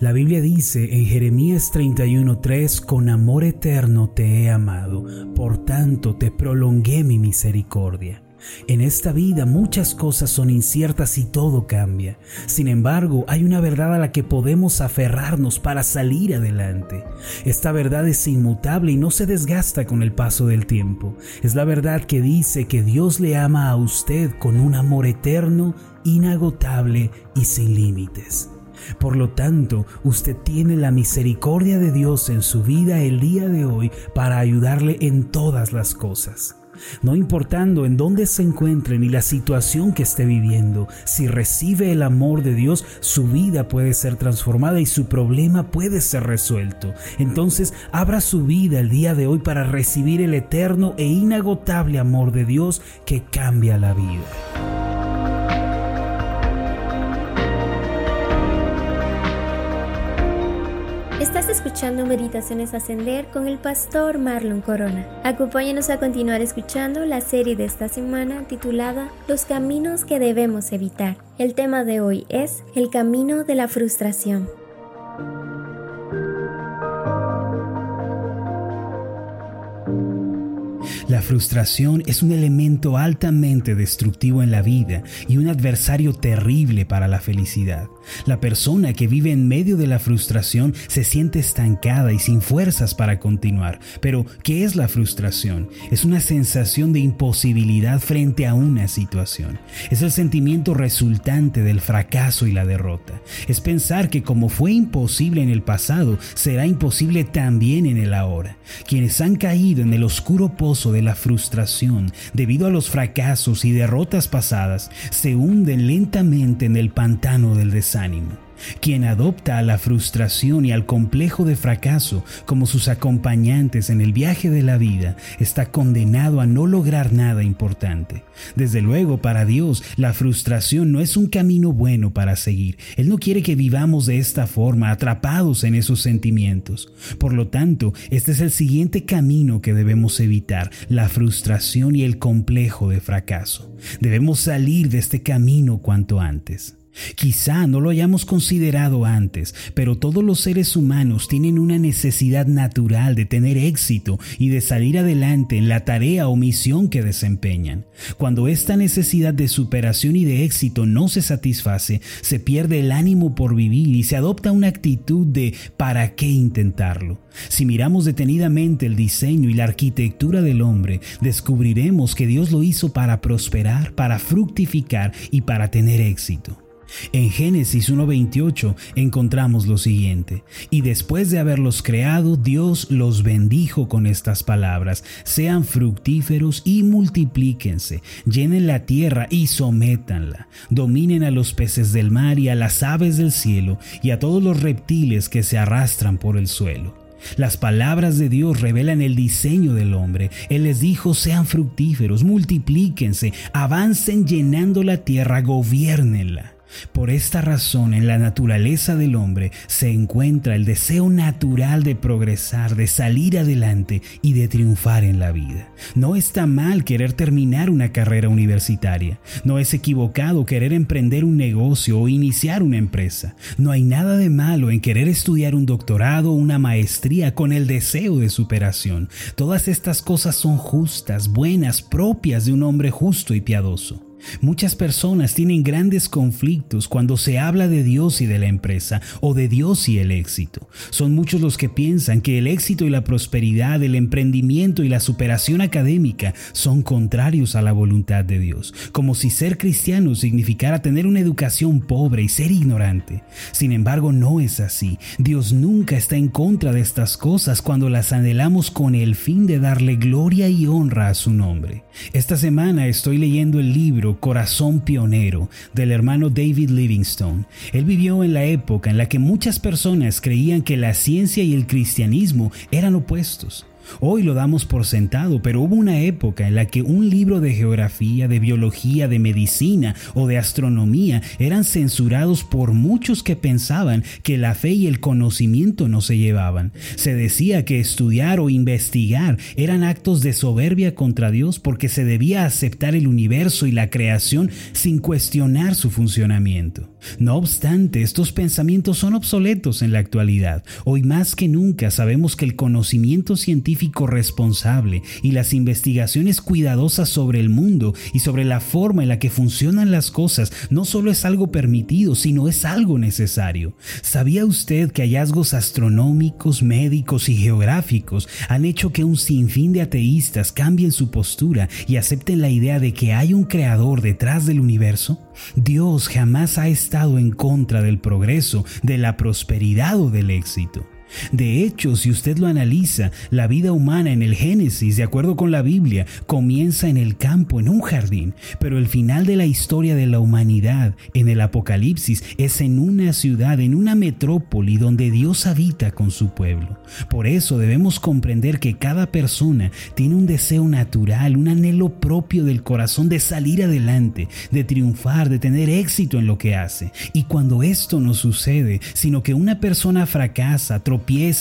La Biblia dice en Jeremías 31:3, con amor eterno te he amado, por tanto te prolongué mi misericordia. En esta vida muchas cosas son inciertas y todo cambia. Sin embargo, hay una verdad a la que podemos aferrarnos para salir adelante. Esta verdad es inmutable y no se desgasta con el paso del tiempo. Es la verdad que dice que Dios le ama a usted con un amor eterno, inagotable y sin límites. Por lo tanto, usted tiene la misericordia de Dios en su vida el día de hoy para ayudarle en todas las cosas. No importando en dónde se encuentre ni la situación que esté viviendo, si recibe el amor de Dios, su vida puede ser transformada y su problema puede ser resuelto. Entonces, abra su vida el día de hoy para recibir el eterno e inagotable amor de Dios que cambia la vida. Estás escuchando Meditaciones Ascender con el pastor Marlon Corona. Acompáñanos a continuar escuchando la serie de esta semana titulada Los caminos que debemos evitar. El tema de hoy es el camino de la frustración. La frustración es un elemento altamente destructivo en la vida y un adversario terrible para la felicidad. La persona que vive en medio de la frustración se siente estancada y sin fuerzas para continuar. Pero, ¿qué es la frustración? Es una sensación de imposibilidad frente a una situación. Es el sentimiento resultante del fracaso y la derrota. Es pensar que como fue imposible en el pasado, será imposible también en el ahora. Quienes han caído en el oscuro de la frustración debido a los fracasos y derrotas pasadas se hunden lentamente en el pantano del desánimo. Quien adopta a la frustración y al complejo de fracaso como sus acompañantes en el viaje de la vida está condenado a no lograr nada importante. Desde luego, para Dios, la frustración no es un camino bueno para seguir. Él no quiere que vivamos de esta forma, atrapados en esos sentimientos. Por lo tanto, este es el siguiente camino que debemos evitar, la frustración y el complejo de fracaso. Debemos salir de este camino cuanto antes. Quizá no lo hayamos considerado antes, pero todos los seres humanos tienen una necesidad natural de tener éxito y de salir adelante en la tarea o misión que desempeñan. Cuando esta necesidad de superación y de éxito no se satisface, se pierde el ánimo por vivir y se adopta una actitud de ¿para qué intentarlo? Si miramos detenidamente el diseño y la arquitectura del hombre, descubriremos que Dios lo hizo para prosperar, para fructificar y para tener éxito. En Génesis 1.28 encontramos lo siguiente, y después de haberlos creado, Dios los bendijo con estas palabras, sean fructíferos y multiplíquense, llenen la tierra y sométanla, dominen a los peces del mar y a las aves del cielo y a todos los reptiles que se arrastran por el suelo. Las palabras de Dios revelan el diseño del hombre. Él les dijo, sean fructíferos, multiplíquense, avancen llenando la tierra, gobiernenla. Por esta razón en la naturaleza del hombre se encuentra el deseo natural de progresar, de salir adelante y de triunfar en la vida. No está mal querer terminar una carrera universitaria. No es equivocado querer emprender un negocio o iniciar una empresa. No hay nada de malo en querer estudiar un doctorado o una maestría con el deseo de superación. Todas estas cosas son justas, buenas, propias de un hombre justo y piadoso. Muchas personas tienen grandes conflictos cuando se habla de Dios y de la empresa o de Dios y el éxito. Son muchos los que piensan que el éxito y la prosperidad, el emprendimiento y la superación académica son contrarios a la voluntad de Dios, como si ser cristiano significara tener una educación pobre y ser ignorante. Sin embargo, no es así. Dios nunca está en contra de estas cosas cuando las anhelamos con el fin de darle gloria y honra a su nombre. Esta semana estoy leyendo el libro Corazón Pionero del hermano David Livingstone. Él vivió en la época en la que muchas personas creían que la ciencia y el cristianismo eran opuestos. Hoy lo damos por sentado, pero hubo una época en la que un libro de geografía, de biología, de medicina o de astronomía eran censurados por muchos que pensaban que la fe y el conocimiento no se llevaban. Se decía que estudiar o investigar eran actos de soberbia contra Dios porque se debía aceptar el universo y la creación sin cuestionar su funcionamiento. No obstante, estos pensamientos son obsoletos en la actualidad. Hoy más que nunca sabemos que el conocimiento científico responsable y las investigaciones cuidadosas sobre el mundo y sobre la forma en la que funcionan las cosas no solo es algo permitido, sino es algo necesario. ¿Sabía usted que hallazgos astronómicos, médicos y geográficos han hecho que un sinfín de ateístas cambien su postura y acepten la idea de que hay un creador detrás del universo? Dios jamás ha estado en contra del progreso, de la prosperidad o del éxito. De hecho, si usted lo analiza, la vida humana en el Génesis, de acuerdo con la Biblia, comienza en el campo, en un jardín, pero el final de la historia de la humanidad en el Apocalipsis es en una ciudad, en una metrópoli donde Dios habita con su pueblo. Por eso debemos comprender que cada persona tiene un deseo natural, un anhelo propio del corazón de salir adelante, de triunfar, de tener éxito en lo que hace. Y cuando esto no sucede, sino que una persona fracasa,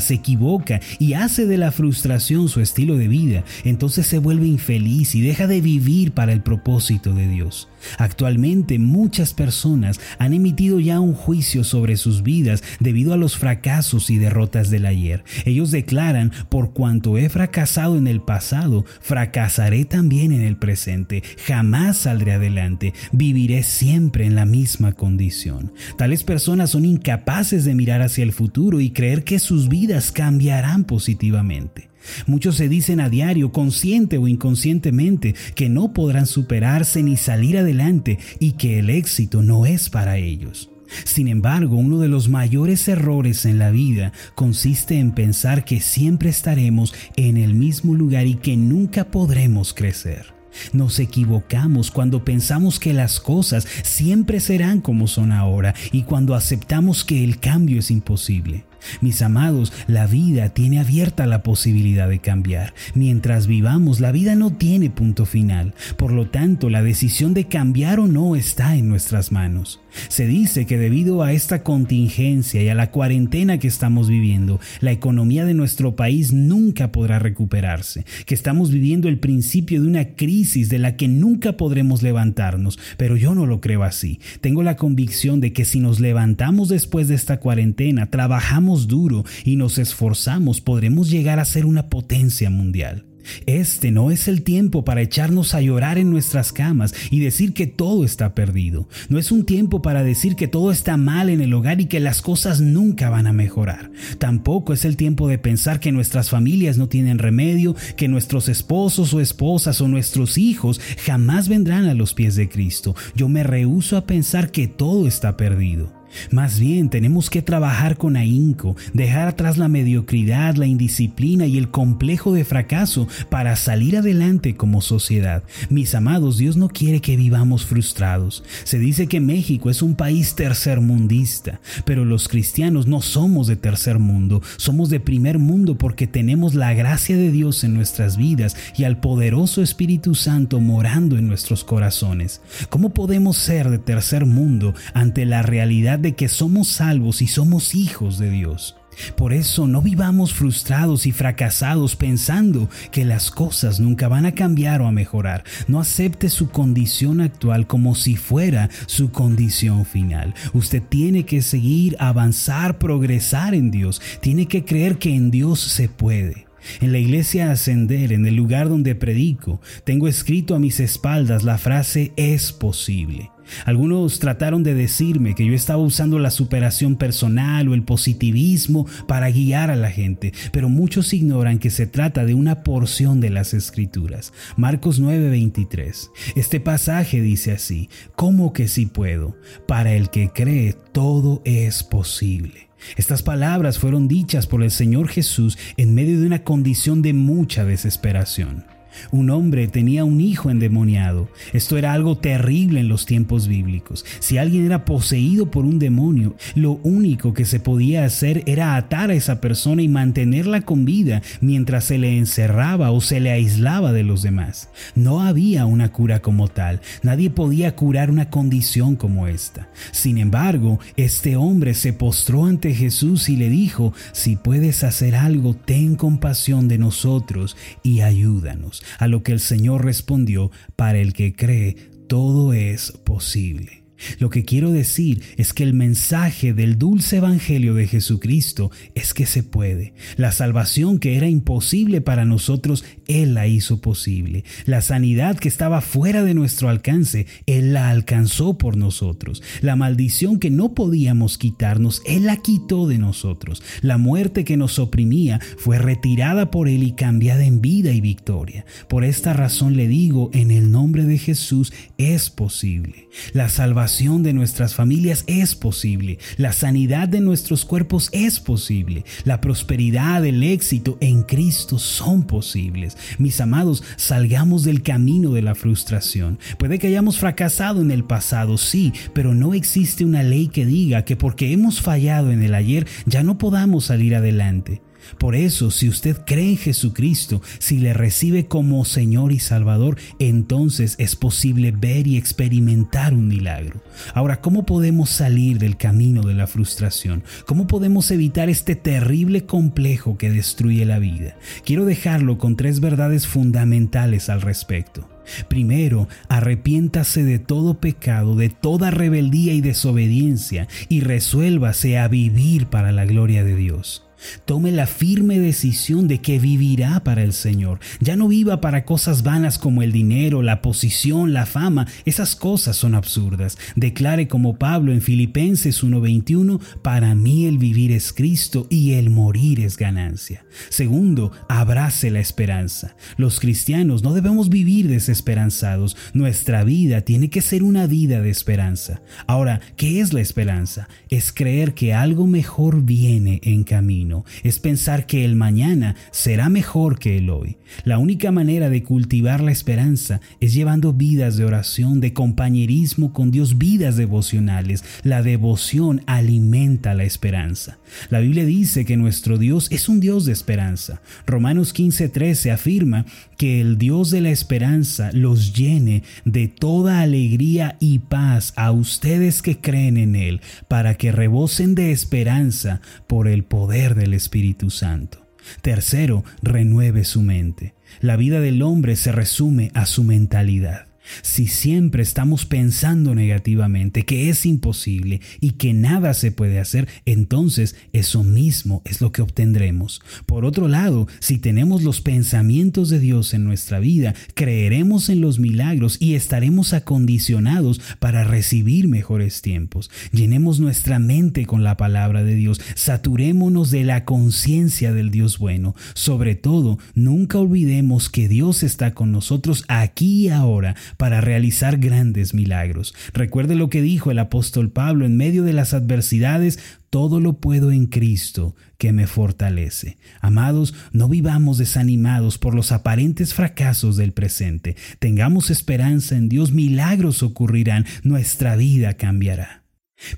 se equivoca y hace de la frustración su estilo de vida, entonces se vuelve infeliz y deja de vivir para el propósito de Dios. Actualmente muchas personas han emitido ya un juicio sobre sus vidas debido a los fracasos y derrotas del ayer. Ellos declaran, por cuanto he fracasado en el pasado, fracasaré también en el presente. Jamás saldré adelante, viviré siempre en la misma condición. Tales personas son incapaces de mirar hacia el futuro y creer que sus vidas cambiarán positivamente. Muchos se dicen a diario, consciente o inconscientemente, que no podrán superarse ni salir adelante y que el éxito no es para ellos. Sin embargo, uno de los mayores errores en la vida consiste en pensar que siempre estaremos en el mismo lugar y que nunca podremos crecer. Nos equivocamos cuando pensamos que las cosas siempre serán como son ahora y cuando aceptamos que el cambio es imposible. Mis amados, la vida tiene abierta la posibilidad de cambiar. Mientras vivamos, la vida no tiene punto final. Por lo tanto, la decisión de cambiar o no está en nuestras manos. Se dice que debido a esta contingencia y a la cuarentena que estamos viviendo, la economía de nuestro país nunca podrá recuperarse, que estamos viviendo el principio de una crisis de la que nunca podremos levantarnos, pero yo no lo creo así. Tengo la convicción de que si nos levantamos después de esta cuarentena, trabajamos duro y nos esforzamos, podremos llegar a ser una potencia mundial. Este no es el tiempo para echarnos a llorar en nuestras camas y decir que todo está perdido. No es un tiempo para decir que todo está mal en el hogar y que las cosas nunca van a mejorar. Tampoco es el tiempo de pensar que nuestras familias no tienen remedio, que nuestros esposos o esposas o nuestros hijos jamás vendrán a los pies de Cristo. Yo me rehúso a pensar que todo está perdido. Más bien tenemos que trabajar con ahínco, dejar atrás la mediocridad, la indisciplina y el complejo de fracaso para salir adelante como sociedad. Mis amados, Dios no quiere que vivamos frustrados. Se dice que México es un país tercermundista, pero los cristianos no somos de tercer mundo, somos de primer mundo porque tenemos la gracia de Dios en nuestras vidas y al poderoso Espíritu Santo morando en nuestros corazones. ¿Cómo podemos ser de tercer mundo ante la realidad de que somos salvos y somos hijos de Dios. Por eso no vivamos frustrados y fracasados pensando que las cosas nunca van a cambiar o a mejorar. No acepte su condición actual como si fuera su condición final. Usted tiene que seguir, avanzar, progresar en Dios. Tiene que creer que en Dios se puede. En la iglesia Ascender, en el lugar donde predico, tengo escrito a mis espaldas la frase es posible. Algunos trataron de decirme que yo estaba usando la superación personal o el positivismo para guiar a la gente, pero muchos ignoran que se trata de una porción de las escrituras. Marcos 9:23. Este pasaje dice así, ¿cómo que sí puedo? Para el que cree, todo es posible. Estas palabras fueron dichas por el Señor Jesús en medio de una condición de mucha desesperación. Un hombre tenía un hijo endemoniado. Esto era algo terrible en los tiempos bíblicos. Si alguien era poseído por un demonio, lo único que se podía hacer era atar a esa persona y mantenerla con vida mientras se le encerraba o se le aislaba de los demás. No había una cura como tal. Nadie podía curar una condición como esta. Sin embargo, este hombre se postró ante Jesús y le dijo, si puedes hacer algo, ten compasión de nosotros y ayúdanos. A lo que el Señor respondió, para el que cree, todo es posible. Lo que quiero decir es que el mensaje del dulce evangelio de Jesucristo es que se puede. La salvación que era imposible para nosotros, Él la hizo posible. La sanidad que estaba fuera de nuestro alcance, Él la alcanzó por nosotros. La maldición que no podíamos quitarnos, Él la quitó de nosotros. La muerte que nos oprimía fue retirada por Él y cambiada en vida y victoria. Por esta razón le digo, en el nombre de Jesús es posible. La salvación de nuestras familias es posible, la sanidad de nuestros cuerpos es posible, la prosperidad, el éxito en Cristo son posibles. Mis amados, salgamos del camino de la frustración. Puede que hayamos fracasado en el pasado, sí, pero no existe una ley que diga que porque hemos fallado en el ayer ya no podamos salir adelante. Por eso, si usted cree en Jesucristo, si le recibe como Señor y Salvador, entonces es posible ver y experimentar un milagro. Ahora, ¿cómo podemos salir del camino de la frustración? ¿Cómo podemos evitar este terrible complejo que destruye la vida? Quiero dejarlo con tres verdades fundamentales al respecto. Primero, arrepiéntase de todo pecado, de toda rebeldía y desobediencia, y resuélvase a vivir para la gloria de Dios. Tome la firme decisión de que vivirá para el Señor. Ya no viva para cosas vanas como el dinero, la posición, la fama. Esas cosas son absurdas. Declare como Pablo en Filipenses 1:21, para mí el vivir es Cristo y el morir es ganancia. Segundo, abrace la esperanza. Los cristianos no debemos vivir desesperanzados. Nuestra vida tiene que ser una vida de esperanza. Ahora, ¿qué es la esperanza? Es creer que algo mejor viene en camino es pensar que el mañana será mejor que el hoy. La única manera de cultivar la esperanza es llevando vidas de oración, de compañerismo con Dios, vidas devocionales. La devoción alimenta la esperanza. La Biblia dice que nuestro Dios es un Dios de esperanza. Romanos 15:13 afirma que el Dios de la esperanza los llene de toda alegría y paz a ustedes que creen en Él, para que rebosen de esperanza por el poder del Espíritu Santo. Tercero, renueve su mente. La vida del hombre se resume a su mentalidad. Si siempre estamos pensando negativamente, que es imposible y que nada se puede hacer, entonces eso mismo es lo que obtendremos. Por otro lado, si tenemos los pensamientos de Dios en nuestra vida, creeremos en los milagros y estaremos acondicionados para recibir mejores tiempos. Llenemos nuestra mente con la palabra de Dios, saturémonos de la conciencia del Dios bueno. Sobre todo, nunca olvidemos que Dios está con nosotros aquí y ahora para realizar grandes milagros. Recuerde lo que dijo el apóstol Pablo en medio de las adversidades, todo lo puedo en Cristo que me fortalece. Amados, no vivamos desanimados por los aparentes fracasos del presente. Tengamos esperanza en Dios, milagros ocurrirán, nuestra vida cambiará.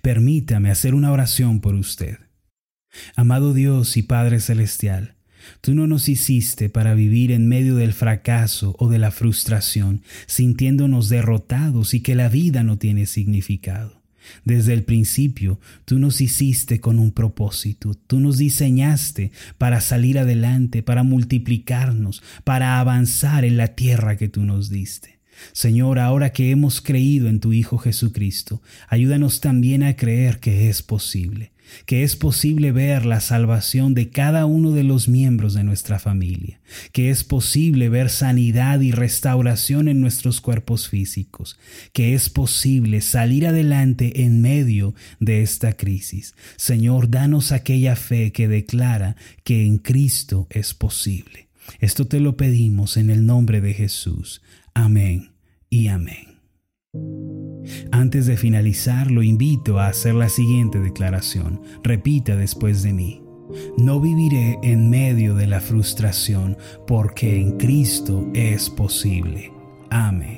Permítame hacer una oración por usted. Amado Dios y Padre Celestial, Tú no nos hiciste para vivir en medio del fracaso o de la frustración, sintiéndonos derrotados y que la vida no tiene significado. Desde el principio, tú nos hiciste con un propósito, tú nos diseñaste para salir adelante, para multiplicarnos, para avanzar en la tierra que tú nos diste. Señor, ahora que hemos creído en tu Hijo Jesucristo, ayúdanos también a creer que es posible que es posible ver la salvación de cada uno de los miembros de nuestra familia, que es posible ver sanidad y restauración en nuestros cuerpos físicos, que es posible salir adelante en medio de esta crisis. Señor, danos aquella fe que declara que en Cristo es posible. Esto te lo pedimos en el nombre de Jesús. Amén y amén. Antes de finalizar, lo invito a hacer la siguiente declaración. Repita después de mí. No viviré en medio de la frustración porque en Cristo es posible. Amén.